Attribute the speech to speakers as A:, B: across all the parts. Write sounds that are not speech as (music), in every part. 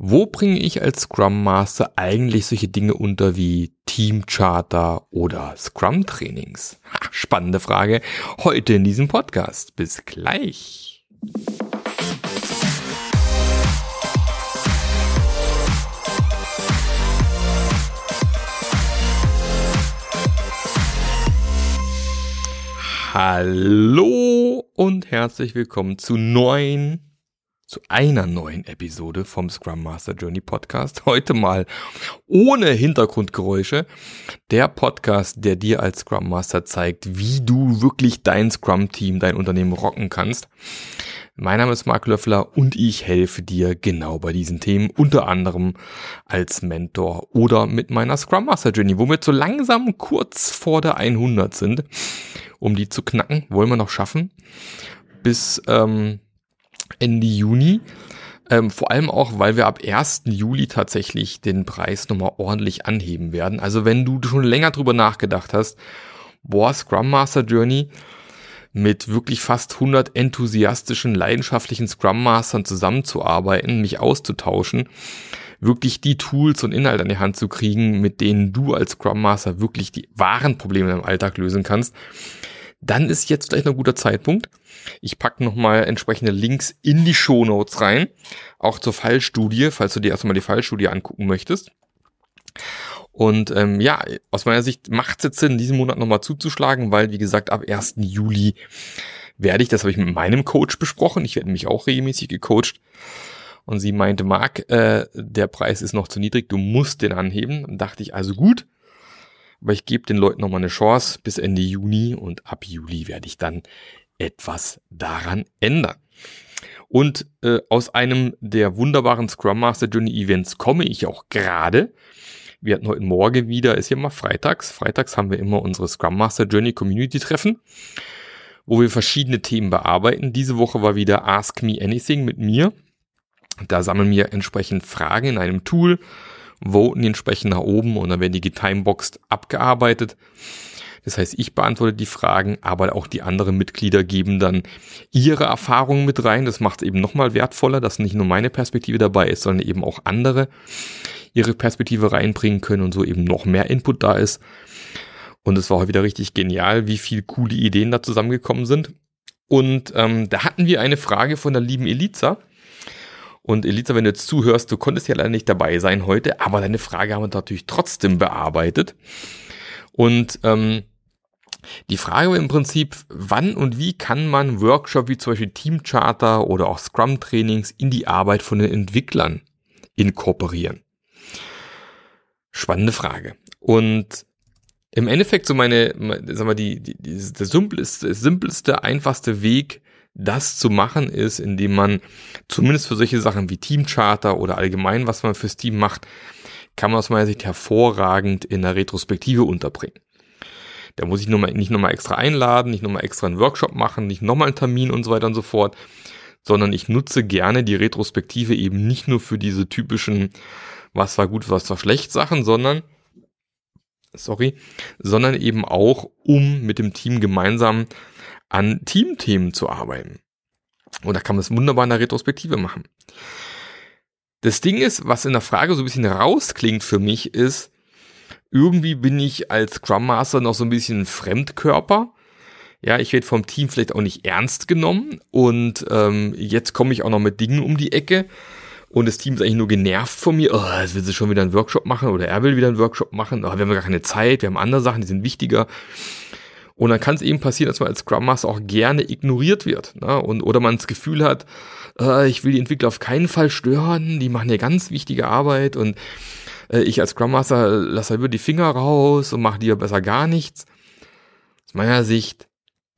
A: Wo bringe ich als Scrum Master eigentlich solche Dinge unter wie Team Charter oder Scrum Trainings? Ha, spannende Frage heute in diesem Podcast. Bis gleich. Hallo und herzlich willkommen zu neuen zu einer neuen Episode vom Scrum Master Journey Podcast. Heute mal ohne Hintergrundgeräusche. Der Podcast, der dir als Scrum Master zeigt, wie du wirklich dein Scrum Team, dein Unternehmen rocken kannst. Mein Name ist Marc Löffler und ich helfe dir genau bei diesen Themen, unter anderem als Mentor oder mit meiner Scrum Master Journey, wo wir so langsam kurz vor der 100 sind. Um die zu knacken, wollen wir noch schaffen. Bis ähm, Ende Juni. Ähm, vor allem auch, weil wir ab 1. Juli tatsächlich den Preis nochmal ordentlich anheben werden. Also wenn du schon länger drüber nachgedacht hast, boah, Scrum Master Journey mit wirklich fast 100 enthusiastischen, leidenschaftlichen Scrum Mastern zusammenzuarbeiten, mich auszutauschen, wirklich die Tools und Inhalte an die Hand zu kriegen, mit denen du als Scrum Master wirklich die wahren Probleme im Alltag lösen kannst, dann ist jetzt vielleicht noch ein guter Zeitpunkt. Ich packe nochmal entsprechende Links in die Show Notes rein, auch zur Fallstudie, falls du dir erstmal die Fallstudie angucken möchtest. Und ähm, ja, aus meiner Sicht macht es jetzt Sinn, diesen Monat nochmal zuzuschlagen, weil, wie gesagt, ab 1. Juli werde ich, das habe ich mit meinem Coach besprochen, ich werde mich auch regelmäßig gecoacht. Und sie meinte, Marc, äh, der Preis ist noch zu niedrig, du musst den anheben. Dann dachte ich, also gut, aber ich gebe den Leuten nochmal eine Chance bis Ende Juni und ab Juli werde ich dann etwas daran ändern. Und äh, aus einem der wunderbaren Scrum Master Journey Events komme ich auch gerade. Wir hatten heute Morgen wieder, ist ja mal freitags. Freitags haben wir immer unsere Scrum Master Journey Community Treffen, wo wir verschiedene Themen bearbeiten. Diese Woche war wieder Ask Me Anything mit mir. Da sammeln wir entsprechend Fragen in einem Tool, voten entsprechend nach oben und dann werden die getimeboxed abgearbeitet. Das heißt, ich beantworte die Fragen, aber auch die anderen Mitglieder geben dann ihre Erfahrungen mit rein. Das macht es eben nochmal wertvoller, dass nicht nur meine Perspektive dabei ist, sondern eben auch andere ihre Perspektive reinbringen können und so eben noch mehr Input da ist. Und es war heute wieder richtig genial, wie viel coole Ideen da zusammengekommen sind. Und ähm, da hatten wir eine Frage von der lieben Eliza. Und Eliza, wenn du jetzt zuhörst, du konntest ja leider nicht dabei sein heute, aber deine Frage haben wir natürlich trotzdem bearbeitet. Und ähm, die Frage im Prinzip, wann und wie kann man Workshop wie zum Beispiel Team Charter oder auch Scrum Trainings in die Arbeit von den Entwicklern inkorporieren? Spannende Frage. Und im Endeffekt so meine, sagen wir, die, die, die, der simpelste, simpelste, einfachste Weg, das zu machen, ist, indem man zumindest für solche Sachen wie Team Charter oder allgemein, was man fürs Team macht, kann man aus meiner Sicht hervorragend in der Retrospektive unterbringen. Da muss ich nochmal, nicht nochmal extra einladen, nicht nochmal extra einen Workshop machen, nicht nochmal einen Termin und so weiter und so fort, sondern ich nutze gerne die Retrospektive eben nicht nur für diese typischen, was war gut, was war schlecht Sachen, sondern, sorry, sondern eben auch, um mit dem Team gemeinsam an Teamthemen zu arbeiten. Und da kann man es wunderbar in der Retrospektive machen. Das Ding ist, was in der Frage so ein bisschen rausklingt für mich, ist, irgendwie bin ich als Scrum Master noch so ein bisschen Fremdkörper. Ja, ich werde vom Team vielleicht auch nicht ernst genommen und ähm, jetzt komme ich auch noch mit Dingen um die Ecke und das Team ist eigentlich nur genervt von mir. Oh, jetzt will sie schon wieder einen Workshop machen oder er will wieder einen Workshop machen. Oh, wir haben gar keine Zeit, wir haben andere Sachen, die sind wichtiger. Und dann kann es eben passieren, dass man als Scrum Master auch gerne ignoriert wird. Ne? Und, oder man das Gefühl hat, äh, ich will die Entwickler auf keinen Fall stören, die machen ja ganz wichtige Arbeit und äh, ich als Scrum Master lasse über die Finger raus und mache dir besser gar nichts. Aus meiner Sicht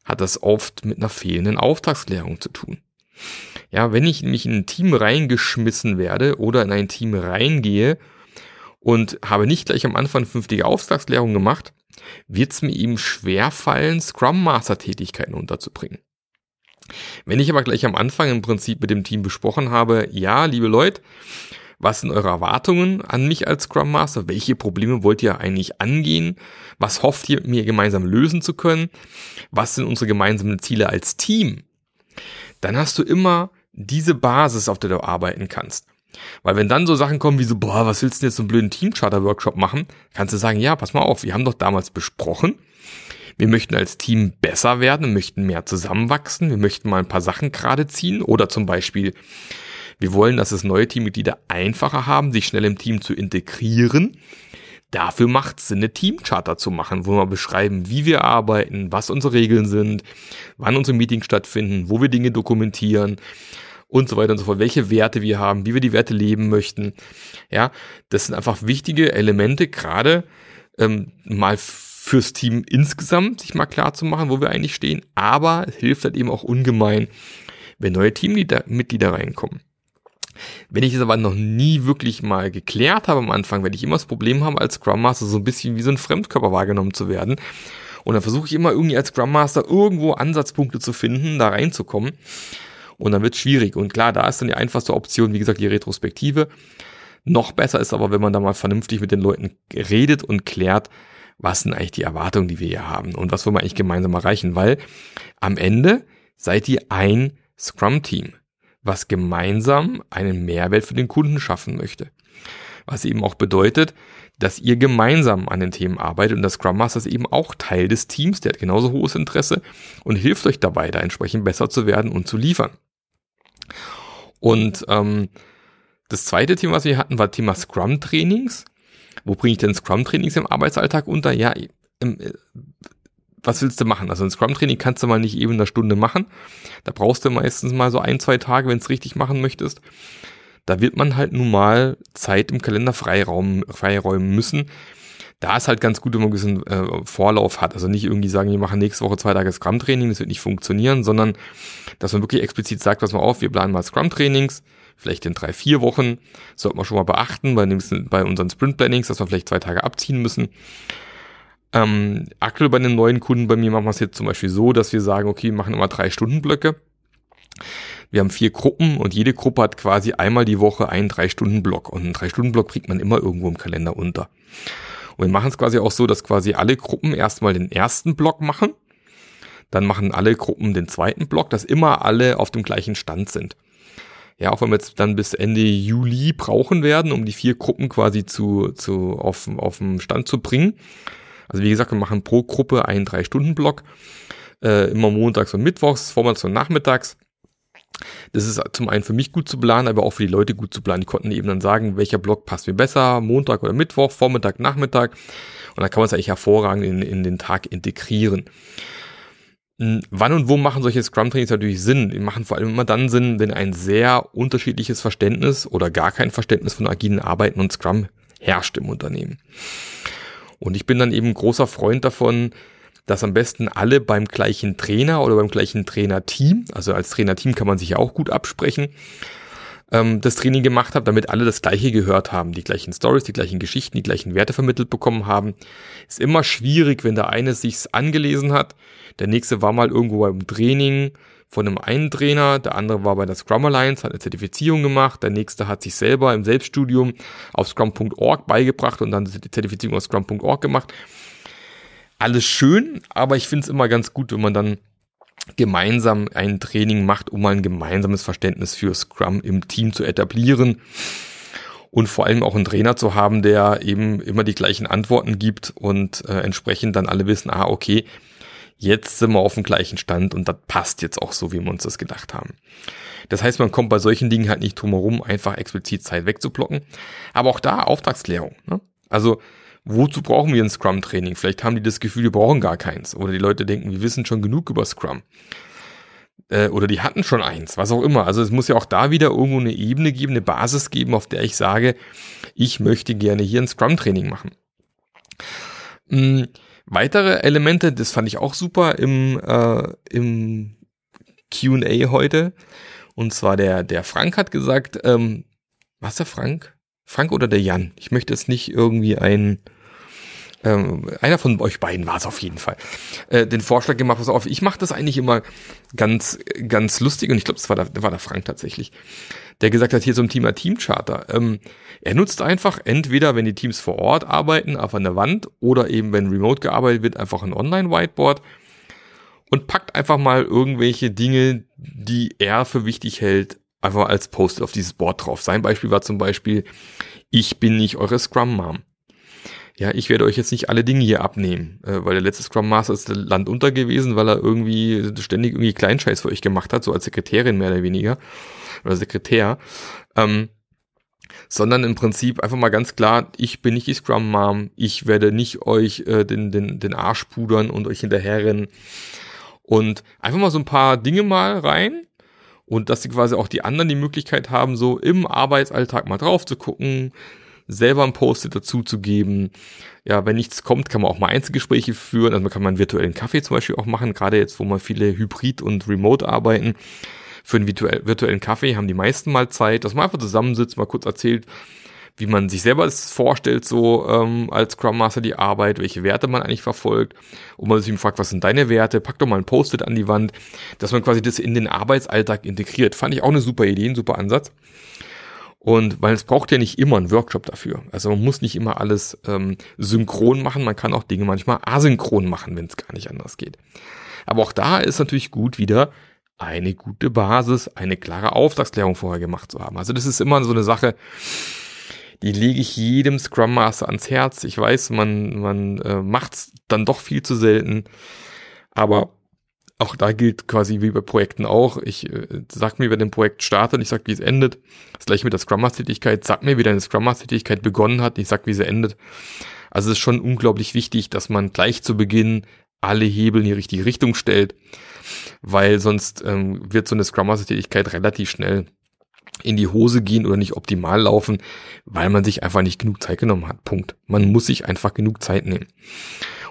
A: hat das oft mit einer fehlenden Auftragsklärung zu tun. Ja, wenn ich nämlich in ein Team reingeschmissen werde oder in ein Team reingehe und habe nicht gleich am Anfang vernünftige Auftragsklärung gemacht, wird es mir eben schwer fallen, Scrum Master Tätigkeiten unterzubringen. Wenn ich aber gleich am Anfang im Prinzip mit dem Team besprochen habe, ja, liebe Leute, was sind eure Erwartungen an mich als Scrum Master? Welche Probleme wollt ihr eigentlich angehen? Was hofft ihr, mir gemeinsam lösen zu können? Was sind unsere gemeinsamen Ziele als Team? Dann hast du immer diese Basis, auf der du arbeiten kannst. Weil wenn dann so Sachen kommen wie so, boah, was willst du denn jetzt so einen blöden Teamcharter-Workshop machen, kannst du sagen, ja, pass mal auf, wir haben doch damals besprochen, wir möchten als Team besser werden, möchten mehr zusammenwachsen, wir möchten mal ein paar Sachen gerade ziehen oder zum Beispiel, wir wollen, dass es neue Teammitglieder einfacher haben, sich schnell im Team zu integrieren. Dafür macht es Sinn, eine Teamcharter zu machen, wo wir beschreiben, wie wir arbeiten, was unsere Regeln sind, wann unsere Meetings stattfinden, wo wir Dinge dokumentieren, und so weiter und so fort, welche Werte wir haben, wie wir die Werte leben möchten. Ja, das sind einfach wichtige Elemente, gerade ähm, mal fürs Team insgesamt sich mal klar zu machen, wo wir eigentlich stehen, aber es hilft halt eben auch ungemein, wenn neue Teammitglieder reinkommen. Wenn ich es aber noch nie wirklich mal geklärt habe am Anfang, werde ich immer das Problem haben, als Scrum Master so ein bisschen wie so ein Fremdkörper wahrgenommen zu werden. Und dann versuche ich immer irgendwie als Scrum Master irgendwo Ansatzpunkte zu finden, da reinzukommen. Und dann wird schwierig. Und klar, da ist dann die einfachste Option, wie gesagt, die Retrospektive. Noch besser ist aber, wenn man da mal vernünftig mit den Leuten redet und klärt, was sind eigentlich die Erwartungen, die wir hier haben und was wollen wir eigentlich gemeinsam erreichen, weil am Ende seid ihr ein Scrum-Team, was gemeinsam einen Mehrwert für den Kunden schaffen möchte. Was eben auch bedeutet, dass ihr gemeinsam an den Themen arbeitet und das Scrum Master ist eben auch Teil des Teams, der hat genauso hohes Interesse und hilft euch dabei, da entsprechend besser zu werden und zu liefern. Und ähm, das zweite Thema, was wir hatten, war Thema Scrum-Trainings. Wo bringe ich denn Scrum-Trainings im Arbeitsalltag unter? Ja, im, äh, was willst du machen? Also ein Scrum-Training kannst du mal nicht eben in einer Stunde machen. Da brauchst du meistens mal so ein, zwei Tage, wenn du es richtig machen möchtest. Da wird man halt nun mal Zeit im Kalender freiraum, freiräumen müssen. Da ist halt ganz gut, wenn man ein bisschen äh, Vorlauf hat. Also nicht irgendwie sagen, wir machen nächste Woche zwei Tage Scrum-Training, das wird nicht funktionieren, sondern dass man wirklich explizit sagt, pass mal auf, wir planen mal Scrum-Trainings, vielleicht in drei, vier Wochen. sollte man schon mal beachten bei, dem, bei unseren Sprint-Plannings, dass wir vielleicht zwei Tage abziehen müssen. Ähm, aktuell bei den neuen Kunden bei mir machen wir es jetzt zum Beispiel so, dass wir sagen, okay, wir machen immer drei Stunden Blöcke. Wir haben vier Gruppen und jede Gruppe hat quasi einmal die Woche einen Drei-Stunden-Block. Und einen Drei-Stunden-Block kriegt man immer irgendwo im Kalender unter. Und wir machen es quasi auch so, dass quasi alle Gruppen erstmal den ersten Block machen. Dann machen alle Gruppen den zweiten Block, dass immer alle auf dem gleichen Stand sind. Ja, auch wenn wir jetzt dann bis Ende Juli brauchen werden, um die vier Gruppen quasi zu, zu auf, auf den Stand zu bringen. Also wie gesagt, wir machen pro Gruppe einen Drei-Stunden-Block. Äh, immer montags und mittwochs, vormittags und nachmittags. Das ist zum einen für mich gut zu planen, aber auch für die Leute gut zu planen. Die konnten eben dann sagen, welcher Block passt mir besser, Montag oder Mittwoch, Vormittag, Nachmittag. Und dann kann man es eigentlich hervorragend in, in den Tag integrieren. Hm, wann und wo machen solche Scrum-Trainings natürlich Sinn? Die machen vor allem immer dann Sinn, wenn ein sehr unterschiedliches Verständnis oder gar kein Verständnis von agilen Arbeiten und Scrum herrscht im Unternehmen. Und ich bin dann eben großer Freund davon, dass am besten alle beim gleichen Trainer oder beim gleichen Trainerteam, also als Trainerteam kann man sich ja auch gut absprechen, ähm, das Training gemacht habe, damit alle das gleiche gehört haben, die gleichen Stories, die gleichen Geschichten, die gleichen Werte vermittelt bekommen haben. Ist immer schwierig, wenn der eine sich's angelesen hat, der nächste war mal irgendwo beim Training von einem einen Trainer, der andere war bei der Scrum Alliance, hat eine Zertifizierung gemacht, der nächste hat sich selber im Selbststudium auf scrum.org beigebracht und dann die Zertifizierung auf scrum.org gemacht alles schön, aber ich finde es immer ganz gut, wenn man dann gemeinsam ein Training macht, um ein gemeinsames Verständnis für Scrum im Team zu etablieren und vor allem auch einen Trainer zu haben, der eben immer die gleichen Antworten gibt und äh, entsprechend dann alle wissen, ah, okay, jetzt sind wir auf dem gleichen Stand und das passt jetzt auch so, wie wir uns das gedacht haben. Das heißt, man kommt bei solchen Dingen halt nicht drum herum, einfach explizit Zeit wegzublocken. Aber auch da Auftragsklärung. Ne? Also wozu brauchen wir ein Scrum-Training? Vielleicht haben die das Gefühl, wir brauchen gar keins. Oder die Leute denken, wir wissen schon genug über Scrum. Äh, oder die hatten schon eins, was auch immer. Also es muss ja auch da wieder irgendwo eine Ebene geben, eine Basis geben, auf der ich sage, ich möchte gerne hier ein Scrum-Training machen. Mhm. Weitere Elemente, das fand ich auch super im, äh, im QA heute. Und zwar der, der Frank hat gesagt, ähm, was der Frank? Frank oder der Jan? Ich möchte jetzt nicht irgendwie ein, ähm, einer von euch beiden war es auf jeden Fall, äh, den Vorschlag gemacht, pass auf, ich mache das eigentlich immer ganz, ganz lustig und ich glaube, das war der, war der Frank tatsächlich, der gesagt hat, hier zum Thema Teamcharter. Ähm, er nutzt einfach entweder, wenn die Teams vor Ort arbeiten, auf einer Wand oder eben, wenn remote gearbeitet wird, einfach ein Online-Whiteboard und packt einfach mal irgendwelche Dinge, die er für wichtig hält, einfach als Post auf dieses Board drauf. Sein Beispiel war zum Beispiel, ich bin nicht eure Scrum Mom. Ja, ich werde euch jetzt nicht alle Dinge hier abnehmen, äh, weil der letzte Scrum Master ist Land unter gewesen, weil er irgendwie ständig irgendwie Kleinscheiß für euch gemacht hat, so als Sekretärin mehr oder weniger oder Sekretär. Ähm, sondern im Prinzip einfach mal ganz klar, ich bin nicht die Scrum Mom, ich werde nicht euch äh, den, den, den Arsch pudern und euch hinterherrennen. Und einfach mal so ein paar Dinge mal rein und dass sie quasi auch die anderen die Möglichkeit haben, so im Arbeitsalltag mal drauf zu gucken, selber ein Post-it dazu zu geben. Ja, wenn nichts kommt, kann man auch mal Einzelgespräche führen. Also man kann mal einen virtuellen Kaffee zum Beispiel auch machen, gerade jetzt, wo man viele Hybrid und Remote arbeiten. Für einen virtuellen Kaffee haben die meisten mal Zeit, dass man einfach zusammensitzt, mal kurz erzählt, wie man sich selber das vorstellt, so ähm, als Scrum Master die Arbeit, welche Werte man eigentlich verfolgt und man sich fragt, was sind deine Werte, pack doch mal ein Post-it an die Wand, dass man quasi das in den Arbeitsalltag integriert. Fand ich auch eine super Idee, ein super Ansatz. Und weil es braucht ja nicht immer einen Workshop dafür. Also man muss nicht immer alles ähm, synchron machen, man kann auch Dinge manchmal asynchron machen, wenn es gar nicht anders geht. Aber auch da ist natürlich gut wieder eine gute Basis, eine klare Auftragsklärung vorher gemacht zu haben. Also das ist immer so eine Sache, die lege ich jedem Scrum Master ans Herz. Ich weiß, man, man äh, macht dann doch viel zu selten, aber auch da gilt quasi wie bei Projekten auch. Ich äh, sag mir, wer dem Projekt startet, ich sag, wie es endet. Das gleiche mit der Scrum Master Tätigkeit. Sag mir, wie deine Scrum Master Tätigkeit begonnen hat, ich sag, wie sie endet. Also es ist schon unglaublich wichtig, dass man gleich zu Beginn alle Hebel in die richtige Richtung stellt, weil sonst ähm, wird so eine Scrum Master Tätigkeit relativ schnell in die Hose gehen oder nicht optimal laufen, weil man sich einfach nicht genug Zeit genommen hat. Punkt. Man muss sich einfach genug Zeit nehmen.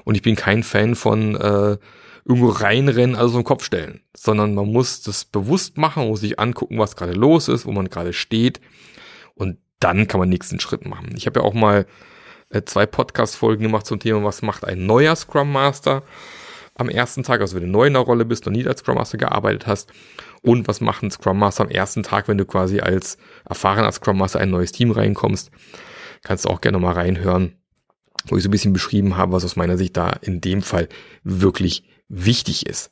A: Und ich bin kein Fan von äh, irgendwo reinrennen, also im Kopf stellen, sondern man muss das bewusst machen, muss sich angucken, was gerade los ist, wo man gerade steht und dann kann man nächsten Schritt machen. Ich habe ja auch mal äh, zwei Podcast-Folgen gemacht zum Thema, was macht ein neuer Scrum Master am ersten Tag, also wenn du neu in der Rolle bist und nie als Scrum Master gearbeitet hast und was macht ein Scrum Master am ersten Tag, wenn du quasi als erfahrener Scrum Master ein neues Team reinkommst. Kannst du auch gerne mal reinhören, wo ich so ein bisschen beschrieben habe, was aus meiner Sicht da in dem Fall wirklich wichtig ist.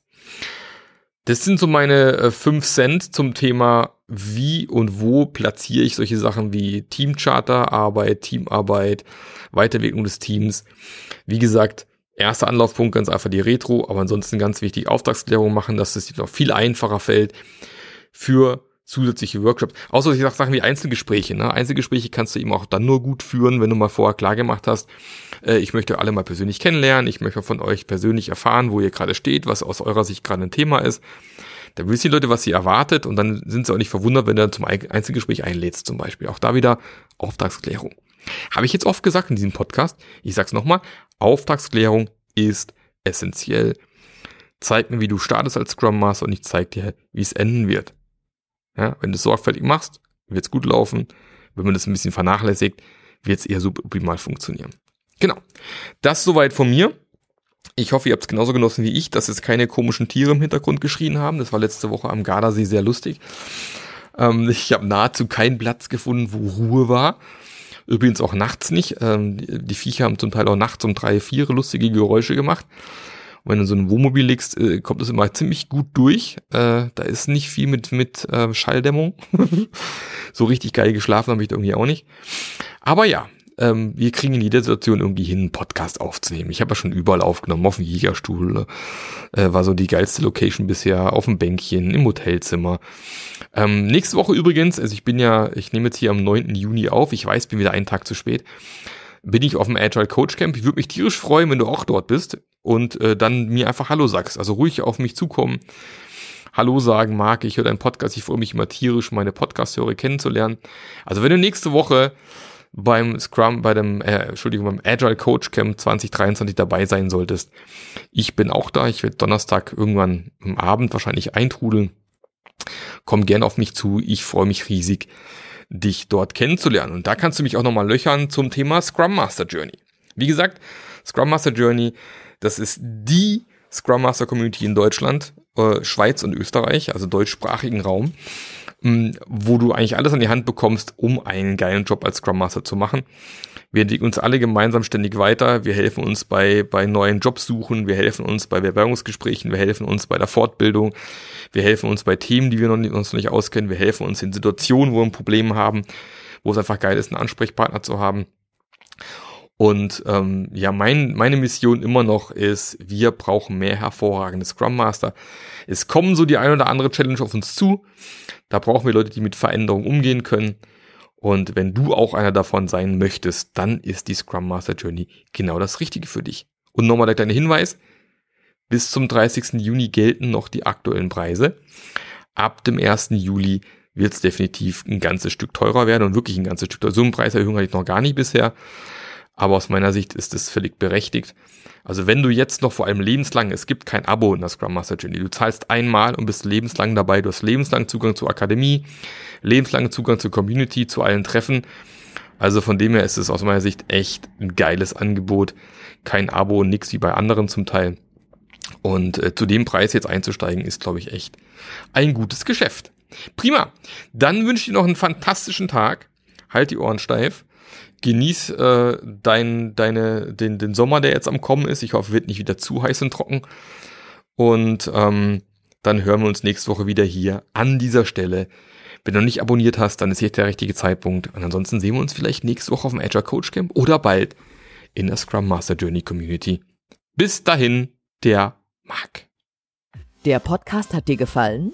A: Das sind so meine 5 äh, Cent zum Thema, wie und wo platziere ich solche Sachen wie Teamcharter, Arbeit, Teamarbeit, Weiterentwicklung des Teams. Wie gesagt, erster Anlaufpunkt ganz einfach die Retro, aber ansonsten ganz wichtig Auftragsklärung machen, dass es noch viel einfacher fällt für zusätzliche Workshops. Außer ich sage Sachen wie Einzelgespräche. Ne? Einzelgespräche kannst du eben auch dann nur gut führen, wenn du mal vorher klar gemacht hast, äh, ich möchte alle mal persönlich kennenlernen, ich möchte von euch persönlich erfahren, wo ihr gerade steht, was aus eurer Sicht gerade ein Thema ist. Da wissen die Leute, was sie erwartet und dann sind sie auch nicht verwundert, wenn du dann zum Einzelgespräch einlädst zum Beispiel. Auch da wieder Auftragsklärung. Habe ich jetzt oft gesagt in diesem Podcast. Ich sag's nochmal. Auftragsklärung ist essentiell. Zeig mir, wie du startest als Scrum Master und ich zeig dir, wie es enden wird. Ja, wenn du es sorgfältig machst, wird es gut laufen. Wenn man das ein bisschen vernachlässigt, wird es eher suboptimal funktionieren. Genau. Das soweit von mir. Ich hoffe, ihr habt es genauso genossen wie ich, dass jetzt keine komischen Tiere im Hintergrund geschrien haben. Das war letzte Woche am Gardasee sehr lustig. Ähm, ich habe nahezu keinen Platz gefunden, wo Ruhe war. Übrigens auch nachts nicht. Ähm, die Viecher haben zum Teil auch nachts um drei, vier lustige Geräusche gemacht. Und wenn du so ein Wohnmobil legst, äh, kommt es immer ziemlich gut durch. Äh, da ist nicht viel mit, mit äh, Schalldämmung. (laughs) so richtig geil geschlafen habe ich irgendwie auch nicht. Aber ja, ähm, wir kriegen in jeder Situation irgendwie hin, einen Podcast aufzunehmen. Ich habe ja schon überall aufgenommen, auf dem Jägerstuhl, äh, war so die geilste Location bisher, auf dem Bänkchen, im Hotelzimmer. Ähm, nächste Woche übrigens, also ich bin ja, ich nehme jetzt hier am 9. Juni auf, ich weiß, bin wieder einen Tag zu spät, bin ich auf dem Agile Coach Camp. Ich würde mich tierisch freuen, wenn du auch dort bist und äh, dann mir einfach Hallo sagst. Also ruhig auf mich zukommen. Hallo sagen mag. Ich höre deinen Podcast. Ich freue mich immer tierisch, meine Podcast-Hörer kennenzulernen. Also wenn du nächste Woche beim Scrum, bei dem, äh, Entschuldigung, beim Agile Coach Camp 2023 dabei sein solltest. Ich bin auch da. Ich werde Donnerstag irgendwann am Abend wahrscheinlich eintrudeln. Komm gern auf mich zu. Ich freue mich riesig, dich dort kennenzulernen. Und da kannst du mich auch nochmal löchern zum Thema Scrum Master Journey. Wie gesagt, Scrum Master Journey, das ist die Scrum Master Community in Deutschland, äh, Schweiz und Österreich, also deutschsprachigen Raum, wo du eigentlich alles an die Hand bekommst, um einen geilen Job als Scrum Master zu machen. Wir entwickeln uns alle gemeinsam ständig weiter. Wir helfen uns bei, bei neuen Jobsuchen. Wir helfen uns bei Bewerbungsgesprächen. Wir helfen uns bei der Fortbildung. Wir helfen uns bei Themen, die wir noch nicht, uns noch nicht auskennen. Wir helfen uns in Situationen, wo wir ein Problem haben, wo es einfach geil ist, einen Ansprechpartner zu haben. Und ähm, ja, mein, meine Mission immer noch ist, wir brauchen mehr hervorragende Scrum Master. Es kommen so die ein oder andere Challenge auf uns zu. Da brauchen wir Leute, die mit Veränderungen umgehen können. Und wenn du auch einer davon sein möchtest, dann ist die Scrum Master Journey genau das Richtige für dich. Und nochmal der kleine Hinweis. Bis zum 30. Juni gelten noch die aktuellen Preise. Ab dem 1. Juli wird es definitiv ein ganzes Stück teurer werden und wirklich ein ganzes Stück teurer. So eine Preiserhöhung hatte ich noch gar nicht bisher. Aber aus meiner Sicht ist es völlig berechtigt. Also wenn du jetzt noch vor allem lebenslang, es gibt kein Abo in der Scrum Master Journey, du zahlst einmal und bist lebenslang dabei, du hast lebenslang Zugang zur Akademie, lebenslangen Zugang zur Community, zu allen Treffen. Also von dem her ist es aus meiner Sicht echt ein geiles Angebot. Kein Abo, nix wie bei anderen zum Teil. Und äh, zu dem Preis jetzt einzusteigen, ist, glaube ich, echt ein gutes Geschäft. Prima. Dann wünsche ich dir noch einen fantastischen Tag. Halt die Ohren steif genieß äh, dein, deine, den, den Sommer, der jetzt am Kommen ist. Ich hoffe, wird nicht wieder zu heiß und trocken. Und ähm, dann hören wir uns nächste Woche wieder hier an dieser Stelle. Wenn du noch nicht abonniert hast, dann ist jetzt der richtige Zeitpunkt. Und ansonsten sehen wir uns vielleicht nächste Woche auf dem Agile Coach Camp oder bald in der Scrum Master Journey Community. Bis dahin, der Marc.
B: Der Podcast hat dir gefallen?